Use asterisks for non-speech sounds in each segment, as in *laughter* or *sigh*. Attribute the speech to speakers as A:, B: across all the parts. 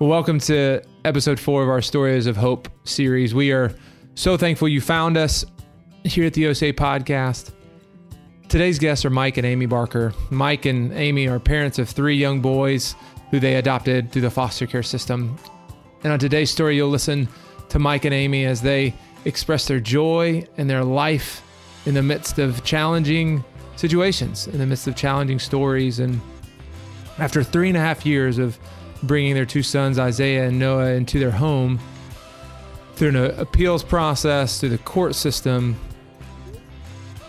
A: Well, welcome to episode four of our Stories of Hope series. We are so thankful you found us here at the OCA podcast. Today's guests are Mike and Amy Barker. Mike and Amy are parents of three young boys who they adopted through the foster care system. And on today's story, you'll listen to Mike and Amy as they express their joy and their life in the midst of challenging situations, in the midst of challenging stories. And after three and a half years of bringing their two sons, Isaiah and Noah, into their home through an appeals process, through the court system.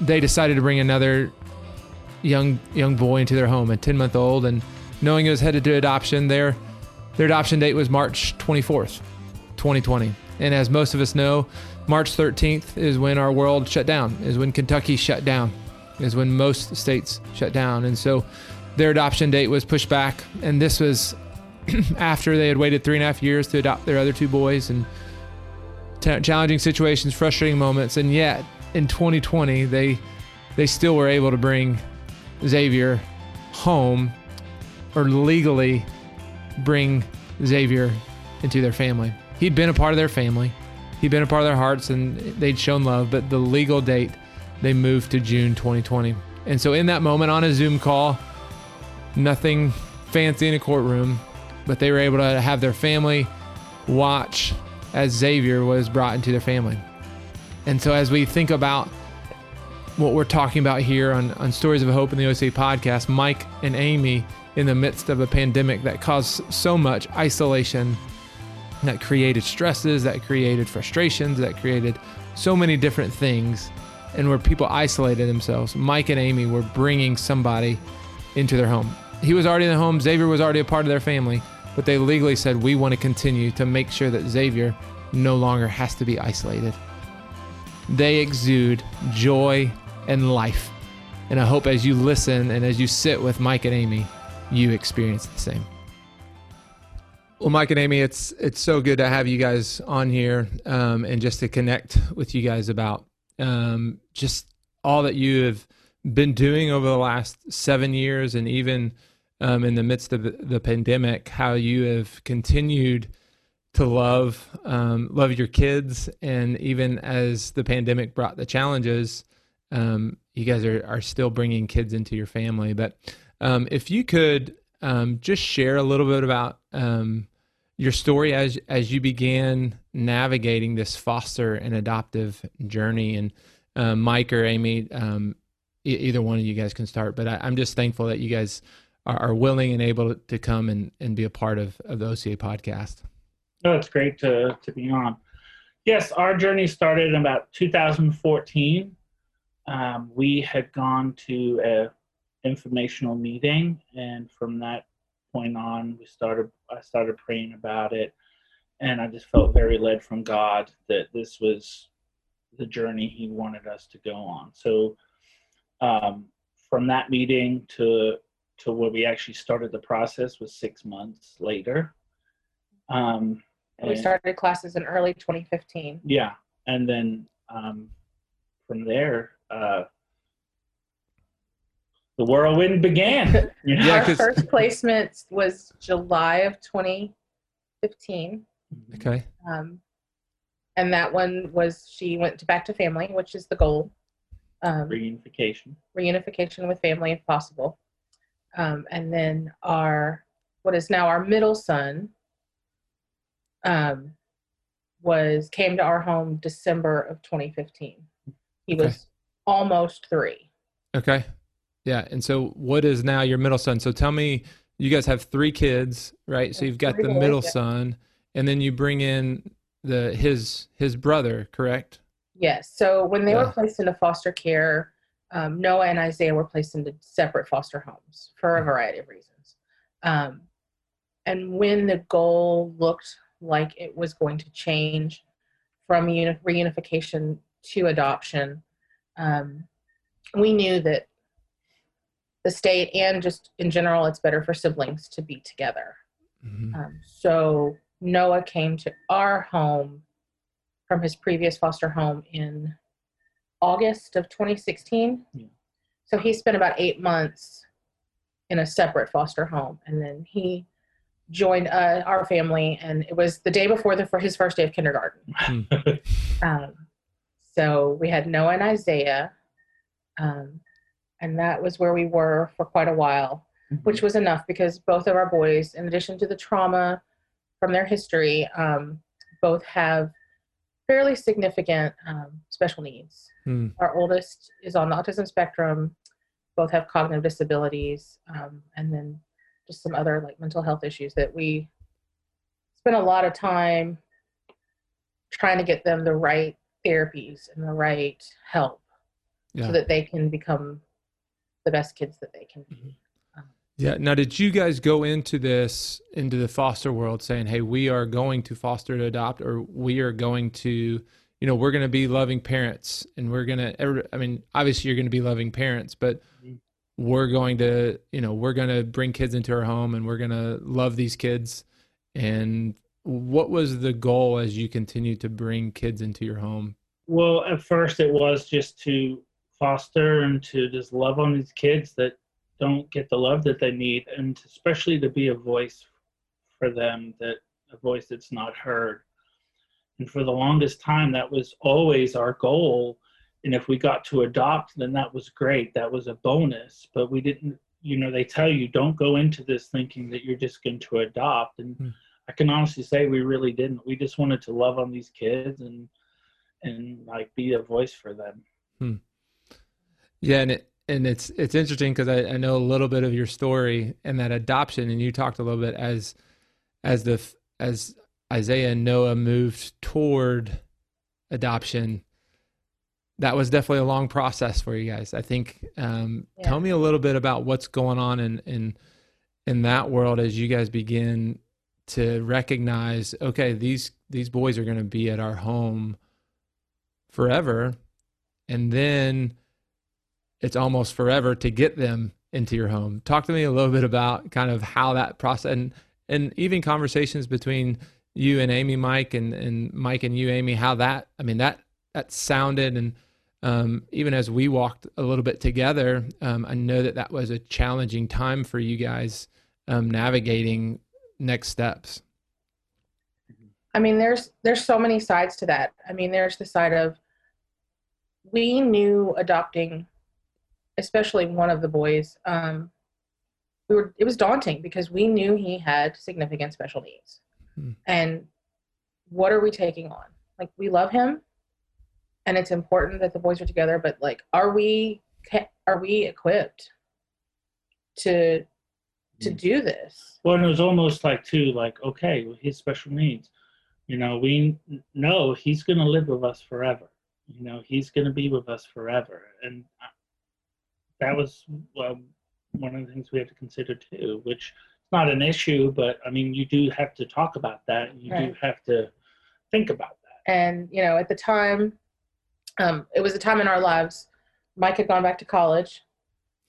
A: They decided to bring another young young boy into their home, a 10 month old, and knowing it was headed to adoption, their their adoption date was March 24th, 2020. And as most of us know, March 13th is when our world shut down, is when Kentucky shut down, is when most states shut down. And so their adoption date was pushed back. And this was *coughs* after they had waited three and a half years to adopt their other two boys and t- challenging situations, frustrating moments, and yet in 2020 they they still were able to bring Xavier home or legally bring Xavier into their family. He'd been a part of their family. He'd been a part of their hearts and they'd shown love, but the legal date they moved to June 2020. And so in that moment on a Zoom call, nothing fancy in a courtroom, but they were able to have their family watch as Xavier was brought into their family. And so, as we think about what we're talking about here on, on Stories of Hope in the OCA podcast, Mike and Amy, in the midst of a pandemic that caused so much isolation, that created stresses, that created frustrations, that created so many different things, and where people isolated themselves, Mike and Amy were bringing somebody into their home. He was already in the home, Xavier was already a part of their family but they legally said we want to continue to make sure that Xavier no longer has to be isolated. They exude joy and life. And I hope as you listen and as you sit with Mike and Amy, you experience the same. Well, Mike and Amy, it's it's so good to have you guys on here um, and just to connect with you guys about um, just all that you have been doing over the last seven years and even um, in the midst of the pandemic, how you have continued to love um, love your kids, and even as the pandemic brought the challenges, um, you guys are are still bringing kids into your family. But um, if you could um, just share a little bit about um, your story as as you began navigating this foster and adoptive journey, and Mike or Amy, either one of you guys can start. But I, I'm just thankful that you guys are, willing and able to come and, and be a part of, of the OCA podcast.
B: Oh, it's great to, to be on. Yes, our journey started in about 2014. Um, we had gone to a informational meeting, and from that point on, we started. I started praying about it, and I just felt very led from God that this was the journey He wanted us to go on. So, um, from that meeting to to where we actually started the process was six months later.
C: Um, we started classes in early 2015.
B: Yeah, and then um, from there, uh, the whirlwind began. *laughs*
C: You know? Our first placement was July of 2015.
A: Okay.
C: Um, and that one was she went to back to family, which is the goal.
B: Um, reunification.
C: Reunification with family if possible. Um, and then our, what is now our middle son, um, was came to our home December of 2015. He okay. was almost three.
A: Okay. Yeah. And so, what is now your middle son? So, tell me, you guys have three kids, right? So, you've got the middle son, and then you bring in the his his brother, correct?
C: Yes. So, when they yeah. were placed into foster care, um, Noah and Isaiah were placed into separate foster homes for a mm-hmm. variety of reasons. Um, and when the goal looked like it was going to change from uni- reunification to adoption, um, we knew that the state and just in general, it's better for siblings to be together. Mm-hmm. Um, so Noah came to our home from his previous foster home in August of 2016. Yeah. So he spent about eight months in a separate foster home, and then he joined uh, our family, and it was the day before the, for his first day of kindergarten. *laughs* *laughs* um, so we had Noah and Isaiah, um, and that was where we were for quite a while,
B: Mm-hmm.
C: which was enough because both of our boys, in addition to the trauma from their history, um, both have fairly significant um, special needs.
A: Hmm.
C: Our oldest is on the autism spectrum. Both have cognitive disabilities, um, and then just some other like mental health issues that we spend a lot of time trying to get them the right therapies and the right help
A: Yeah.
C: so that they can become the best kids that they can be.
A: Yeah. Now, did you guys go into this into the foster world saying, "Hey, we are going to foster to adopt, or we are going to, you know, we're going to be loving parents, and we're going to." I mean, obviously, you're going to be loving parents, but
B: Mhm.
A: we're going to, you know, we're going to bring kids into our home, and we're going to love these kids. And what was the goal as you continue to bring kids into your home?
B: Well, at first it was just to foster and to just love on these kids that don't get the love that they need, and especially to be a voice for them that a voice that's not heard. And for the longest time, that was always our goal. And if we got to adopt, then that was great. That was a bonus. But we didn't, you know, they tell you don't go into this thinking that you're just going to adopt. And
A: Hmm.
B: I can honestly say we really didn't. We just wanted to love on these kids and and like be a voice for them.
A: Yeah, and it and it's it's interesting because I, I know a little bit of your story and that adoption, and you talked a little bit as as the as Isaiah and Noah moved toward adoption. That was definitely a long process for you guys. I think. Um,
C: Yeah.
A: Tell me a little bit about what's going on in in in that world as you guys begin to recognize. Okay, these these boys are going to be at our home forever, and then it's almost forever to get them into your home. Talk to me a little bit about kind of how that process and and even conversations between you and Amy, Mike, and and Mike and you, Amy. How that I mean that that sounded and um, even as we walked a little bit together, um, I know that that was a challenging time for you guys um, navigating next steps.
C: I mean, there's there's so many sides to that. I mean, there's the side of we knew adopting, especially one of the boys. Um, we were it was daunting because we knew he had significant special needs,
A: Hmm.
C: and what are we taking on? Like we love him, and it's important that the boys are together. But like, are we are we equipped to to
B: Mm.
C: do this?
B: Well, and it was almost like too, like okay, with his special needs, you know, we know he's going to live with us forever. You know, he's going to be with us forever, and that was well, one of the things we have to consider too. Which not an issue, but I mean, you do have to talk about that. You do have to think about that.
C: and you know at the time um, it was a time in our lives mike had gone back to college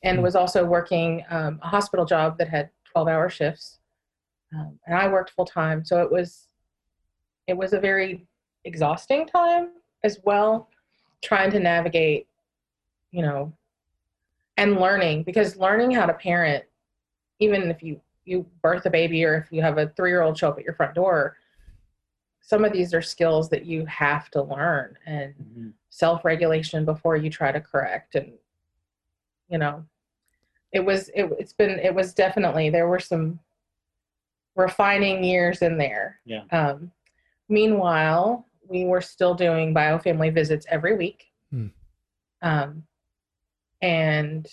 C: and
A: Hmm.
C: was also working um, a hospital job that had 12 hour shifts um, and i worked full time so it was it was a very exhausting time as well trying to navigate you know and learning because learning how to parent even if you you birth a baby or if you have a three year old show up at your front door some of these are skills that you have to learn and
B: Mhm.
C: self-regulation before you try to correct and you know it was it, it's been it was definitely there were some refining years in there
B: Yeah.
C: um, meanwhile we were still doing biofamily visits every week
A: Hmm.
C: um, and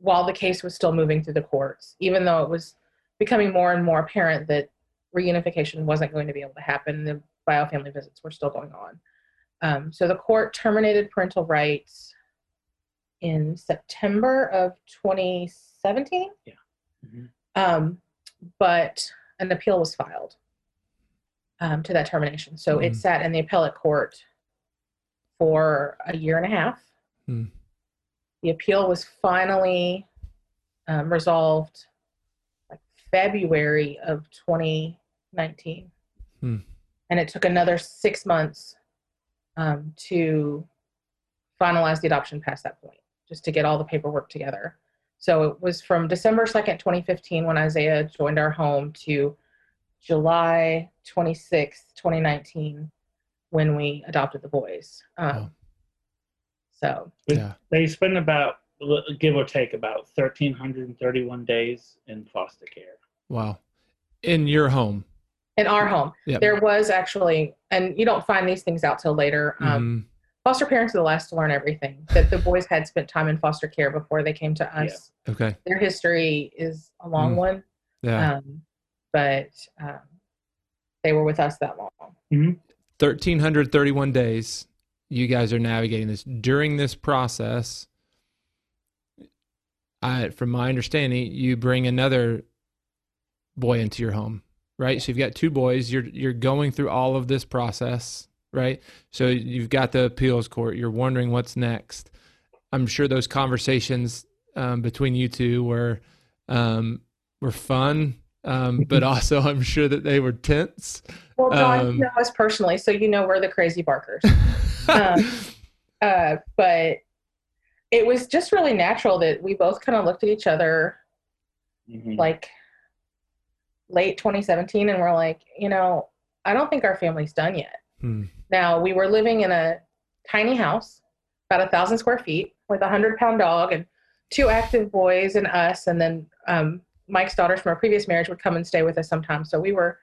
C: while the case was still moving through the courts even though it was becoming more and more apparent that reunification wasn't going to be able to happen the biofamily visits were still going on um, so the court terminated parental rights in September of 2017.
B: Mhm.
C: Um, but an appeal was filed um, to that termination. So it
A: Mhm.
C: sat in the appellate court for a year and a half.
A: Hmm.
C: The appeal was finally um, resolved like February of 2019.
A: Hmm.
C: And it took another six months um, to finalize the adoption past that point, just to get all the paperwork together. So it was from December 2nd, 2015, when Isaiah joined our home, to July 26th, 2019, when we adopted the boys. Um,
A: Wow.
C: So
A: Yeah.
B: They spend about, give or take, about 1,331 days in foster care.
A: Wow. In your home.
C: in our home,
A: Yeah.
C: there was actually, and you don't find these things out till later. Um,
A: Mhm.
C: foster parents are the last to learn everything. That the boys had spent time in foster care before they came to us.
A: Okay.
C: Their history is a long
A: Mm.
C: one,
A: Yeah.
C: um, but um, they were with us that long.
A: 1331 days you guys are navigating this. During this process I, from my understanding you bring another boy into your home right? So you've got two boys. You're you're going through all of this process right? So you've got the appeals court. You're wondering what's next. I'm sure those conversations um, between you two were um, were fun um, but *laughs* also i'm sure that they were tense
C: Well, John,
A: Um,
C: you know us personally, so you know we're the crazy barkers. *laughs* Um, uh, but it was just really natural that we both kind of looked at each other
B: Mhm.
C: like late 2017 and we're like, you know, I don't think our family's done yet.
A: Hmm.
C: Now we were living in a tiny house, about a thousand square feet, with a hundred pound dog and two active boys and us, and then um, Mike's daughters from our previous marriage would come and stay with us sometimes. So we were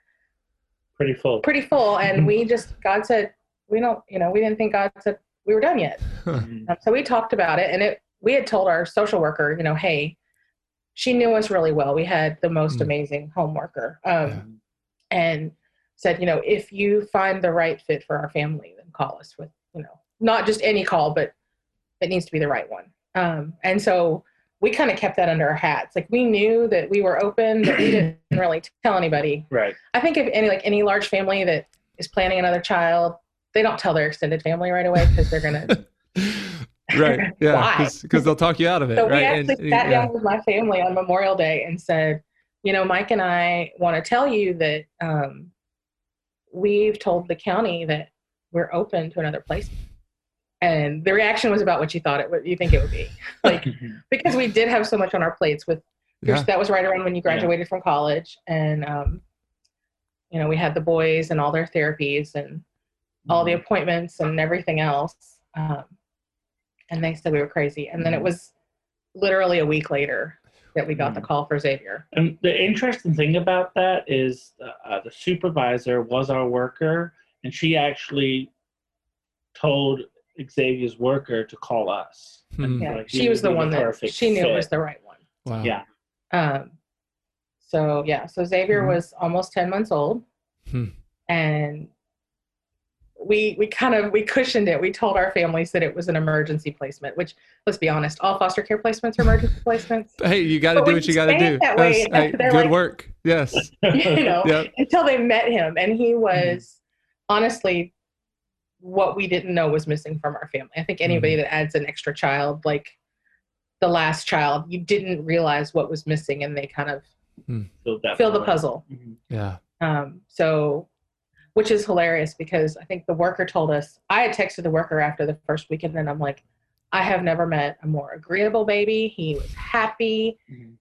B: Pretty full.
C: pretty full, and we just God said we don't, you know, we didn't think God said we were done yet. *laughs*
B: Mhm.
C: Um, so we talked about it, and it we had told our social worker, you know, hey, she knew us really well. We had the most
A: Mm.
C: amazing home worker, um,
A: Yeah.
C: and said, you know, if you find the right fit for our family, then call us with, you know, not just any call, but it needs to be the right one. Um, and so we kind of kept that under our hats. Like we knew that we were open, but we didn't *clears throat* really tell anybody.
B: Right.
C: I think if any like any large family that is planning another child, they don't tell their extended family right away because they're gonna *laughs*
A: right. *laughs* Yeah. Because they'll talk you out of it.
C: So we
A: right.
C: actually sat down with my family on Memorial Day and said, you know, Mike and I want to tell you that um, we've told the county that we're open to another place. And the reaction was about what you thought it would, you think it would be, like *laughs* because we did have so much on our plates. With
A: yeah.
C: that was right around when you graduated from college, and um, you know we had the boys and all their therapies and all the appointments and everything else. Um, and they said we were crazy. And then it
B: Mhm.
C: was literally a week later that we got the
B: Mhm.
C: call for Xavier.
B: And the interesting thing about that is uh, the supervisor was our worker, and she actually told Xavier's worker to call us.
A: Hmm.
C: Yeah,
B: Like, he
C: she was the
B: be
C: one that she knew
B: fit.
C: was the right one.
A: Wow.
B: Yeah.
C: Um, so yeah, so Xavier
A: Mhm.
C: was almost ten months old,
A: Hmm.
C: and we we kind of we cushioned it. We told our families that it was an emergency placement. Which, let's be honest, all foster care placements are emergency placements. *laughs*
A: Hey, you got to do what you
C: you
A: got to do.
C: that way,
A: Yes. Hey, *laughs*
C: they're
A: good
C: like-
A: work. Yes. *laughs*
C: you know,
A: Yep.
C: until they met him, and he was
A: Mm-hmm.
C: honestly what we didn't know was missing from our family. I think anybody
A: Mm-hmm.
C: that adds an extra child, like the last child, you didn't realize what was missing, and they kind of
B: Filled that
C: fill the
B: void.
C: puzzle.
B: Mhm.
A: Yeah.
C: Um, so, which is hilarious because I think the worker told us. I had texted the worker after the first weekend, and I'm like, I have never met a more agreeable baby. He was happy.
B: Mhm.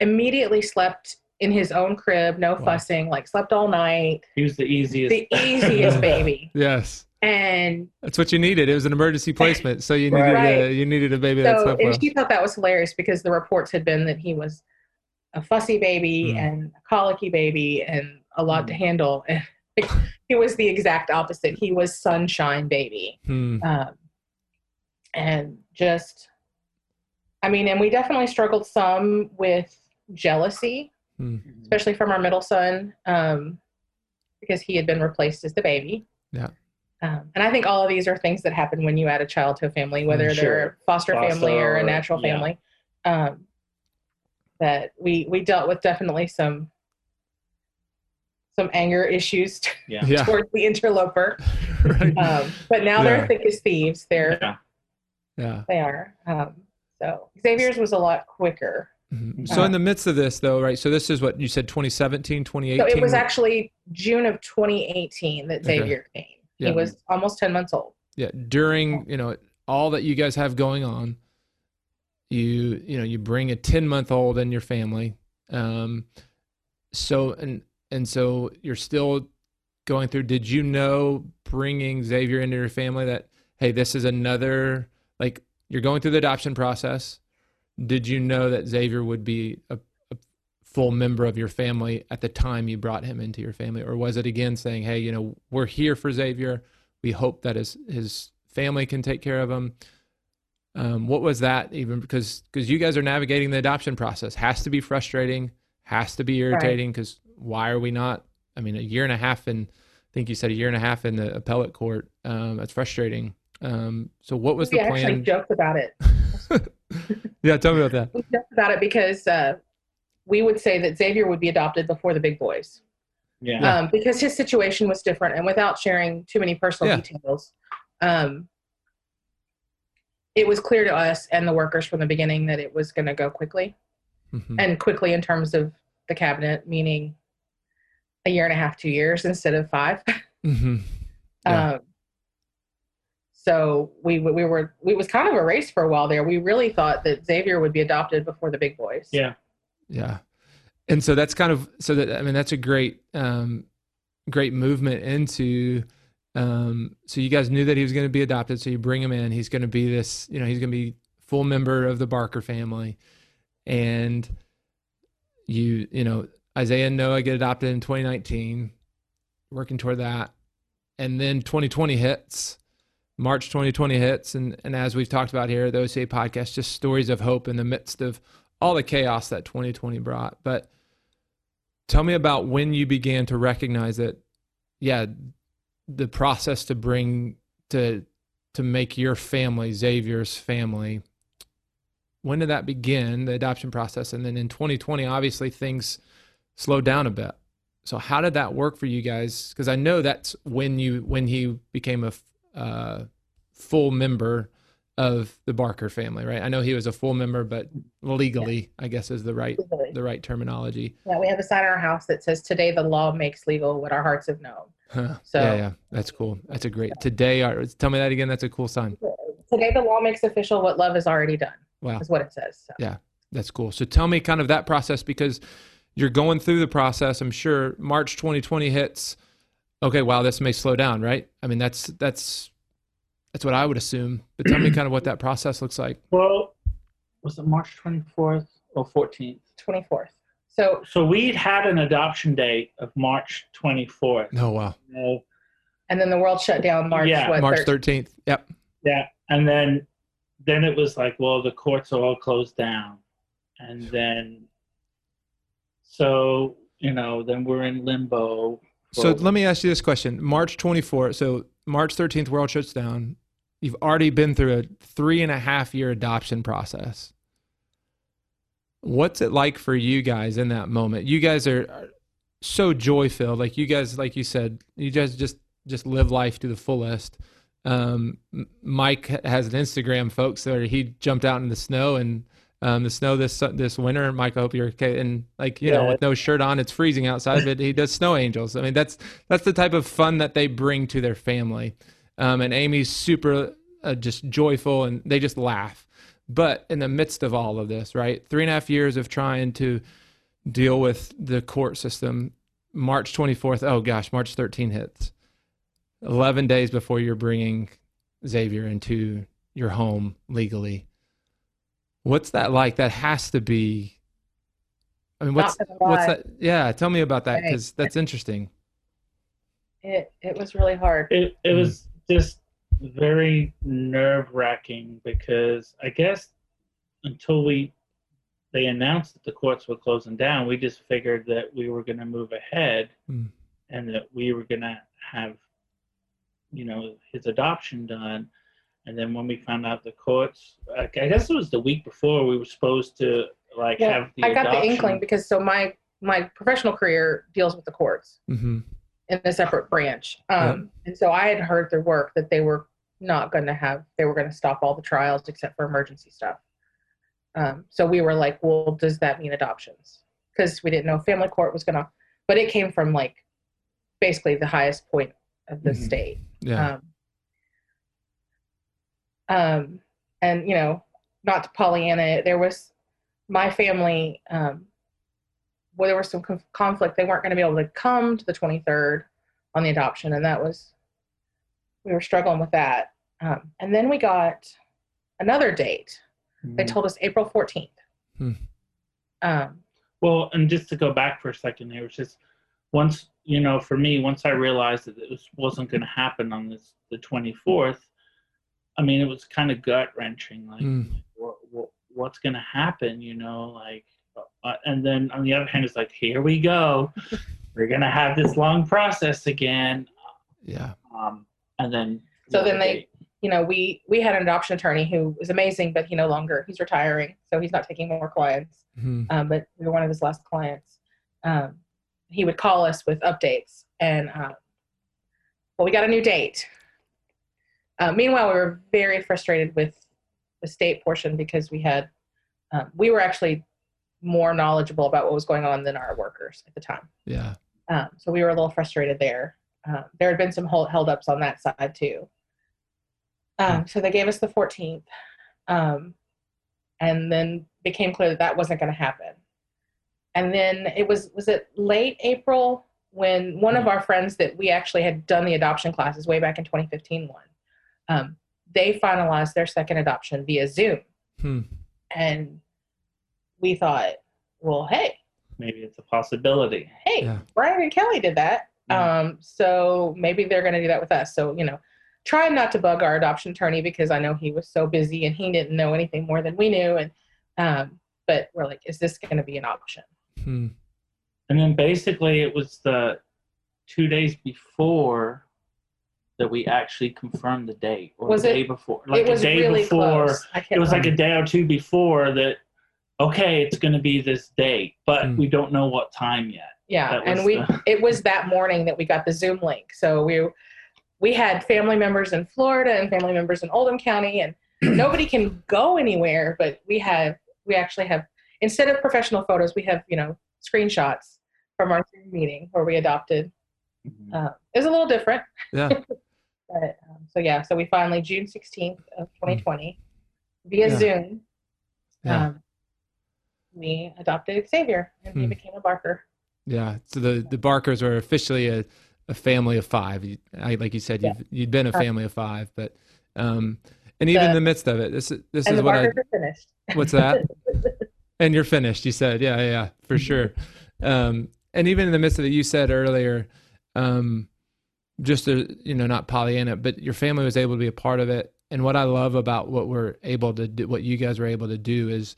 C: Immediately slept in his own crib, no
A: Wow.
C: fussing, like slept all night.
B: He was the easiest.
C: The easiest baby. *laughs*
A: Yes.
C: And
A: That's what you needed. It was an emergency placement, so you needed
B: Right.
A: a, you needed a baby that
C: so,
A: slept well.
C: and she thought that was hilarious because the reports had been that he was a fussy baby
A: Mm.
C: and a colicky baby and a lot to
B: Mm.
C: handle. *laughs* he was the exact opposite. He was sunshine baby.
A: Hmm.
C: um, and just i mean and we definitely struggled some with jealousy
A: Hmm.
C: especially from our middle son um, because he had been replaced as the baby
A: Yeah.
C: um, and i think all of these are things that happen when you add a child to a family whether
B: Sure.
C: they're a foster,
B: Foster
C: family or a
B: or-
C: natural
B: yeah.
C: family um, that we we dealt with definitely some some anger issues *laughs*
B: Yeah.
A: Yeah.
C: towards the interloper *laughs*
A: right.
C: um, but now
A: Yeah.
C: they're thick as thieves they're
B: Yeah.
A: yeah.
C: they are. Um, so Xavier's was a lot quicker.
A: Mhm. So in the midst of this, though, right? So this is what you said, 2017, 2018.
C: So it was actually June of 2018 that
A: Okay.
C: Xavier came.
A: Yeah.
C: He was almost 10 months old.
A: yeah. During you know all that you guys have going on, you you know you bring a 10 month old in your family um so and and so you're still going through did you know bringing xavier into your family that hey this is another like you're going through the adoption process did you know that xavier would be a, a full member of your family at the time you brought him into your family or was it again saying hey you know we're here for xavier we hope that his his family can take care of him um, what was that even because because you guys are navigating the adoption process has to be frustrating, has to be irritating because right. why are we not? I mean, a year and a half and I think you said a year and a half in the appellate court. Um, that's frustrating. Um, so what was
C: we
A: the plan?
C: We actually joked about it. *laughs* *laughs*
A: yeah, tell me about that.
C: We joked about it because uh, we would say that Xavier would be adopted before the big boys.
B: Yeah.
C: Um, because his situation was different, and without sharing too many personal yeah. details, um, it was clear to us and the workers from the beginning that it was going to go quickly mm-hmm. and quickly in terms of the cabinet meaning a year and a half two years instead of 5 mm-hmm. yeah. *laughs* um, so we we were we was kind of a race for a while there. We really thought that xavier would be adopted before the big boys.
B: Yeah.
A: Yeah. And so that's kind of so that i mean that's a great um great movement into um, so you guys knew that he was going to be adopted, so you bring him in. He's going to be this, you know, he's going to be full member of the Barker family, and you, you know, Isaiah and Noah get adopted in 2019, working toward that, and then 2020 hits. March 2020 hits, and and as we've talked about here, the OCA podcast, just stories of hope in the midst of all the chaos that 2020 brought. But tell me about when you began to recognize that, yeah, the process to bring to to make your family Xavier's family. When did that begin, the adoption process? And then in 2020, obviously things slowed down a bit. So how did that work for you guys? Because I know that's when you when he became a uh, full member of the Barker family, right? I know he was a full member, but legally, yeah. I guess is the right legally. the right terminology.
C: Yeah, we have a sign in our house that says, "Today the law makes legal what our hearts have known." *laughs*
A: Huh. So yeah, yeah, that's cool. That's a great. Today, our, tell me that again. That's a cool sign.
C: Today the law makes official what love has already done. Wow, is what it says. So.
A: Yeah, that's cool. So tell me kind of that process because you're going through the process. I'm sure March 2020 hits. Okay, wow, this may slow down, right? I mean, that's that's that's what I would assume. But tell me *clears throat* kind of what that process looks like.
B: Well, was it March 24th or 14th?
C: 24th. So,
B: so we'd had an adoption date of March 24th.
A: Oh wow!
C: and then the world shut down March.
A: Yeah, what, March 13th. Yep.
B: Yeah, and then then it was like, well, the courts are all closed down, and then so you know, then we're in limbo.
A: So let me ask you this question: March 24th. So March 13th, world shuts down. You've already been through a three and a half year adoption process. What's it like for you guys in that moment? You guys are, are so joy filled. Like you guys, like you said, you guys just just live life to the fullest. Um, Mike has an Instagram, folks, where he jumped out in the snow and um, the snow this this winter. Mike, I hope you're okay. And like you yeah. know, with no shirt on, it's freezing outside, but he does snow angels. I mean, that's that's the type of fun that they bring to their family. Um, and Amy's super uh, just joyful, and they just laugh. But in the midst of all of this, right, three and a half years of trying to deal with the court system, March 24th, oh gosh, March 13 hits. 11 days before you're bringing Xavier into your home legally. What's that like? That has to be. I mean, what's what's that? Yeah, tell me about that because that's interesting.
C: It it was really hard.
B: It it was just very nerve wracking because I guess until we they announced that the courts were closing down, we just figured that we were going to move ahead mm. and that we were going to have, you know, his adoption done. And then when we found out the courts, I guess it was the week before we were supposed to like yeah, have the.
C: I got
B: adoption.
C: the inkling because so my my professional career deals with the courts. Mm-hmm in a separate branch. Um, And so I had heard through work that they were not going to have, they were going to stop all the trials except for emergency stuff. Um, so we were like, well, does that mean adoptions? Because we didn't know family court was going to, but it came from like basically the highest point of the mm-hmm. state.
A: Yeah.
C: Um, um, and, you know, not to Pollyanna, there was my family. Um, well, there was some conf- conflict. They weren't going to be able to come to the 23rd on the adoption, and that was we were struggling with that. Um, and then we got another date. They
B: Mhm.
C: told us April 14th.
A: Hmm.
C: Um,
B: Well, and just to go back for a second, there was just once you know, for me, once I realized that it was, wasn't going to happen on this the twenty fourth. I mean, it was kind of gut wrenching. Like,
A: Mm.
B: what, what what's going to happen? You know, like, uh, and then on the other hand, it's like, here we go, *laughs* we're going to have this long process again.
A: Yeah.
B: Um, and then
C: So then they-
B: date.
C: you know, we we had an adoption attorney who was amazing, but he no longer he's retiring, so he's not taking more clients.
A: Mhm.
C: Um, but we were one of his last clients. Um, he would call us with updates, and uh, well, we got a new date. Uh, meanwhile, we were very frustrated with the state portion because we had um, we were actually more knowledgeable about what was going on than our workers at the time.
A: Yeah.
C: Um, so we were a little frustrated there. Um, there had been some hold, held ups on that side too. Um, so they gave us the 14th, um, and then became clear that that wasn't going to happen. And then it was was it late April when one of our friends that we actually had done the adoption classes way back in 2015 one, um, they finalized their second adoption via Zoom,
A: Hmm.
C: and we thought, well, hey,
B: maybe it's a possibility.
C: hey,
A: Yeah.
C: Brian and Kelly did that.
B: Yeah.
C: Um, so maybe they're going to do that with us. So, you know, trying not to bug our adoption attorney because I know he was so busy and he didn't know anything more than we knew. And, um, but we're like, is this going to be an option?
A: Hmm.
B: And then basically, it was the two days before that we actually confirmed the date, or
C: Was
B: the
C: it-
B: day before. Like
C: it was
B: a day
C: really
B: before.
C: close. I
B: It
C: can't
B: was like a day or two before that. Okay, it's going to be this date, but
A: Hmm.
B: we don't know what time yet.
C: yeah. And we,
B: the- *laughs*
C: it was that morning that we got the Zoom link. So we, we had family members in Florida and family members in Oldham County and *clears throat* nobody can go anywhere, but we have, we actually have, instead of professional photos, we have, you know, screenshots from our Zoom meeting where we adopted. Uh, it was a little different.
A: Yeah. *laughs*
C: But, um, so yeah, so we finally, June 16th of 2020, via
A: Yeah.
C: Zoom,
A: Yeah.
C: um, we adopted Xavier and he
A: Hmm.
C: became a Barker.
A: Yeah. So the, the Barkers are officially a, a family of five. You, I, like you said,
C: Yeah.
A: you've, you'd been a
C: Uh,
A: family of five, but, um, and even
C: The-
A: in the midst of it, this this is what I,
C: finished.
A: what's that? *laughs* and you're finished. You said, yeah, yeah, yeah, for sure. *laughs* Um, and even in the midst of it, you said earlier, um, just you know, not Pollyanna, but your family was able to be a part of it. And what I love about what we're able to do, what you guys were able to do is,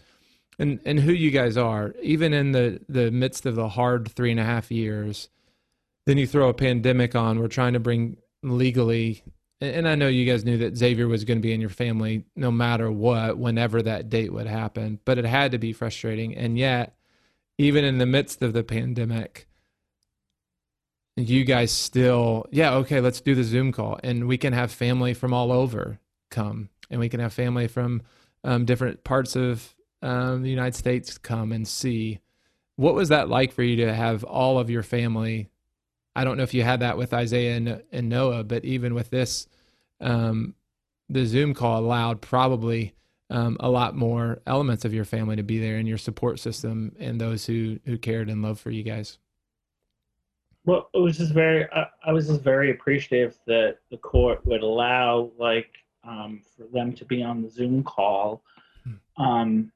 A: and and who you guys are, even in the the midst of the hard three and a half years, then you throw a pandemic on. We're trying to bring legally, and I know you guys knew that Xavier was going to be in your family no matter what, whenever that date would happen. But it had to be frustrating, and yet, even in the midst of the pandemic, you guys still, yeah, okay, let's do the Zoom call, and we can have family from all over come, and we can have family from um, different parts of um, the United States come and see. What was that like for you to have all of your family? I don't know if you had that with Isaiah and, and Noah, but even with this, um, the Zoom call allowed probably um, a lot more elements of your family to be there and your support system and those who who cared and loved for you guys.
B: Well, it was just very. I, I was just very appreciative that the court would allow, like, um, for them to be on the Zoom call, um,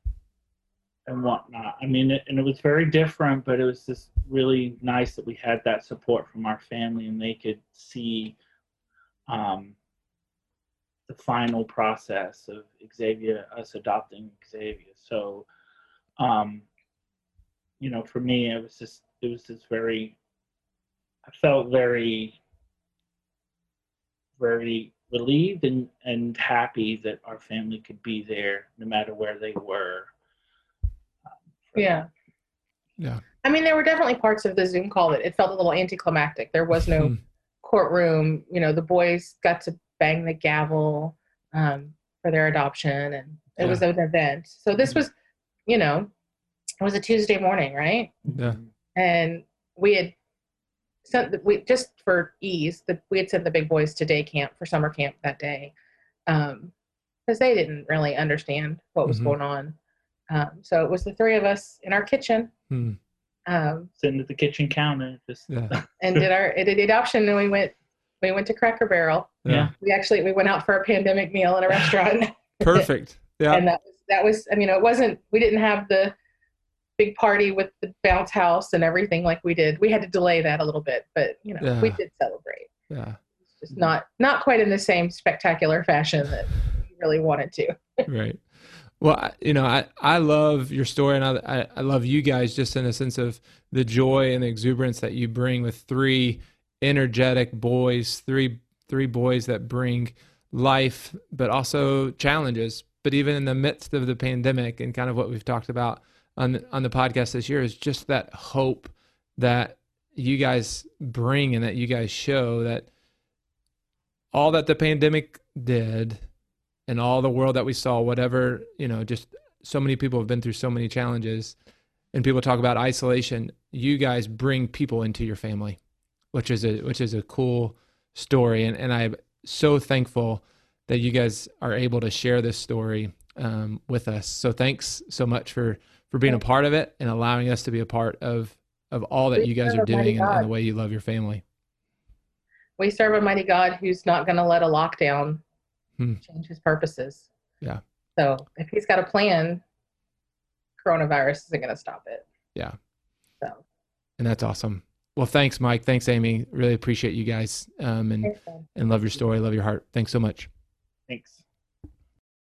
B: and whatnot. I mean, it, and it was very different, but it was just really nice that we had that support from our family, and they could see, um, the final process of Xavier, us adopting Xavier. So, um, you know, for me, it was just it was just very I felt very, very relieved and, and happy that our family could be there no matter where they were. um,
C: Yeah.
A: Yeah.
C: I mean, there were definitely parts of the Zoom call that it felt a little anticlimactic. There was no
A: Hmm.
C: courtroom. You know, the boys got to bang the gavel um, for their adoption, and it was an event. So this
B: Mhm.
C: was, you know, it was a Tuesday morning, right?
A: Yeah.
C: And we had sent the, we just for ease, the, we had sent the big boys to day camp for summer camp that day. Um, because they didn't really understand what was
A: Mhm.
C: going on. Um, so it was the three of us in our kitchen.
A: Hmm.
C: Um,
B: Sitting at the kitchen counter, just
A: Yeah. *laughs*
C: and did our did the adoption and we went we went to Cracker Barrel.
B: Yeah.
C: We actually we went out for a pandemic meal in a restaurant.
A: Perfect. *laughs* Yeah.
C: and that was that was I mean it wasn't we didn't have the big party with the bounce house and everything like we did. We had to delay that a little bit, but you know, we did celebrate.
A: yeah.
C: It's just not not quite in the same spectacular fashion that we really wanted to. *laughs*
A: right well you know i i love your story and I, I i love you guys just in a sense of the joy and the exuberance that you bring with three energetic boys three three boys that bring life but also challenges but even in the midst of the pandemic and kind of what we've talked about on on the podcast this year is just that hope that you guys bring and that you guys show that all that the pandemic did and all the world that we saw, whatever, you know, just so many people have been through so many challenges and people talk about isolation. You guys bring people into your family, which is a which is a cool story. And and I'm so thankful that you guys are able to share this story um, with us. So thanks so much for for being a part of it and allowing us to be a part of of all that
C: We
A: you guys are doing and, and the way you love your family.
C: We serve a mighty God who's not going to let a lockdown
A: Hmm.
C: change his purposes.
A: Yeah.
C: So if he's got a plan, coronavirus isn't going to stop it.
A: Yeah.
C: So
A: And that's awesome. Well, thanks, Mike. Thanks, Amy. Really appreciate you guys um, and
C: thanks,
A: and love your story. Love your heart. Thanks so much.
B: thanks.